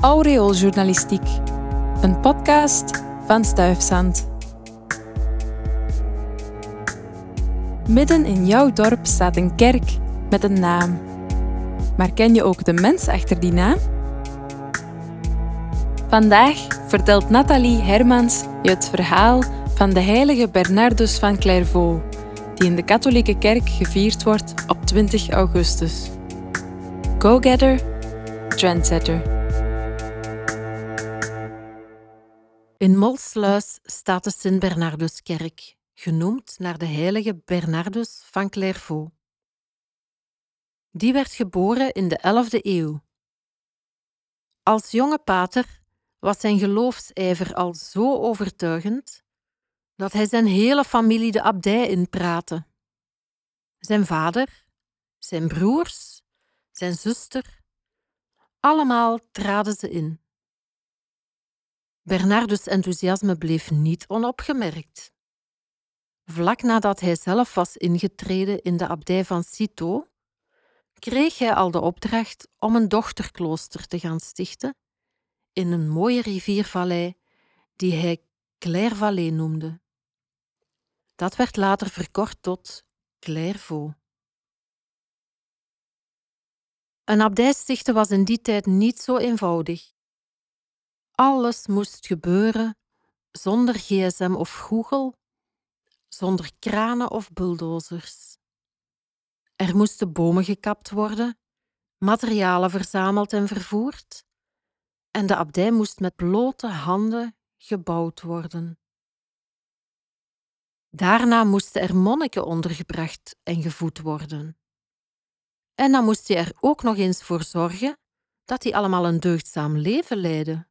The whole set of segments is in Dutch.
Aureooljournalistiek, een podcast van Stuifzand. Midden in jouw dorp staat een kerk met een naam. Maar ken je ook de mens achter die naam? Vandaag vertelt Nathalie Hermans je het verhaal van de heilige Bernardus van Clairvaux, die in de katholieke kerk gevierd wordt op 20 augustus. Go-getter, trendsetter. In Molsluis staat de Sint-Bernarduskerk, genoemd naar de heilige Bernardus van Clairvaux. Die werd geboren in de 11e eeuw. Als jonge pater was zijn geloofsijver al zo overtuigend dat hij zijn hele familie de abdij inpraatte. Zijn vader, zijn broers, zijn zuster, allemaal traden ze in. Bernardus' enthousiasme bleef niet onopgemerkt. Vlak nadat hij zelf was ingetreden in de abdij van Citeaux, kreeg hij al de opdracht om een dochterklooster te gaan stichten in een mooie riviervallei die hij Clairvallée noemde. Dat werd later verkort tot Clairvaux. Een abdij stichten was in die tijd niet zo eenvoudig. Alles moest gebeuren zonder gsm of Google, zonder kranen of bulldozers. Er moesten bomen gekapt worden, materialen verzameld en vervoerd, en de abdij moest met blote handen gebouwd worden. Daarna moesten er monniken ondergebracht en gevoed worden. En dan moest je er ook nog eens voor zorgen dat die allemaal een deugdzaam leven leidden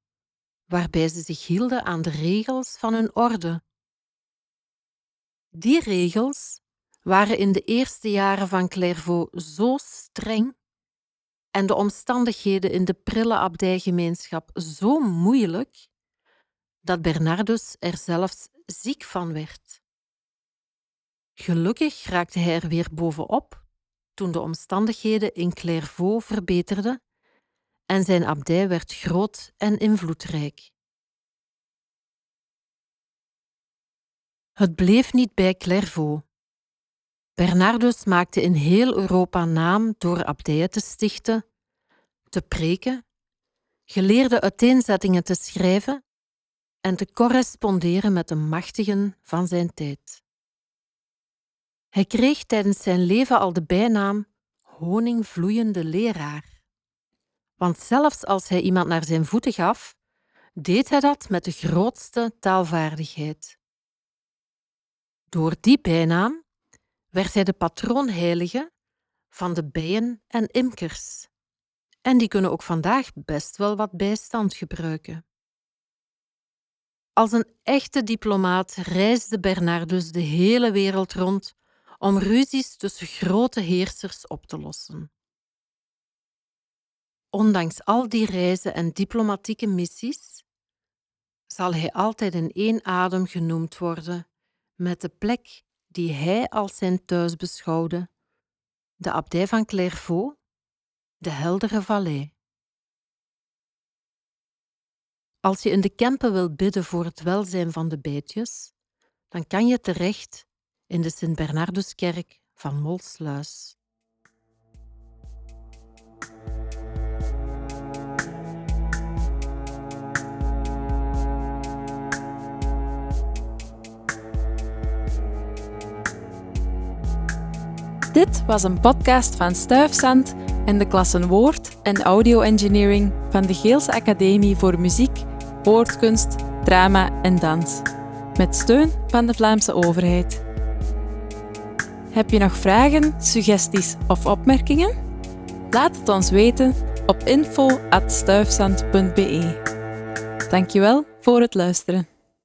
waarbij ze zich hielden aan de regels van hun orde. Die regels waren in de eerste jaren van Clairvaux zo streng en de omstandigheden in de prille abdijgemeenschap zo moeilijk dat Bernardus er zelfs ziek van werd. Gelukkig raakte hij er weer bovenop toen de omstandigheden in Clairvaux verbeterden en zijn abdij werd groot en invloedrijk. Het bleef niet bij Clairvaux. Bernardus maakte in heel Europa naam door abdijen te stichten, te preken, geleerde uiteenzettingen te schrijven en te corresponderen met de machtigen van zijn tijd. Hij kreeg tijdens zijn leven al de bijnaam honingvloeiende leraar. Want zelfs als hij iemand naar zijn voeten gaf, deed hij dat met de grootste taalvaardigheid. Door die bijnaam werd hij de patroonheilige van de bijen en imkers. En die kunnen ook vandaag best wel wat bijstand gebruiken. Als een echte diplomaat reisde Bernardus de hele wereld rond om ruzies tussen grote heersers op te lossen. Ondanks al die reizen en diplomatieke missies, zal hij altijd in één adem genoemd worden met de plek die hij als zijn thuis beschouwde, de abdij van Clairvaux, de heldere vallei. Als je in de Kempen wil bidden voor het welzijn van de beetjes, dan kan je terecht in de Sint-Bernarduskerk van Molsluis. Dit was een podcast van Stuifzand en de klassen Woord en Audio Engineering van de Geelse Academie voor Muziek, Woordkunst, Drama en Dans, met steun van de Vlaamse overheid. Heb je nog vragen, suggesties of opmerkingen? Laat het ons weten op info.stuifzand.be. Dankjewel voor het luisteren.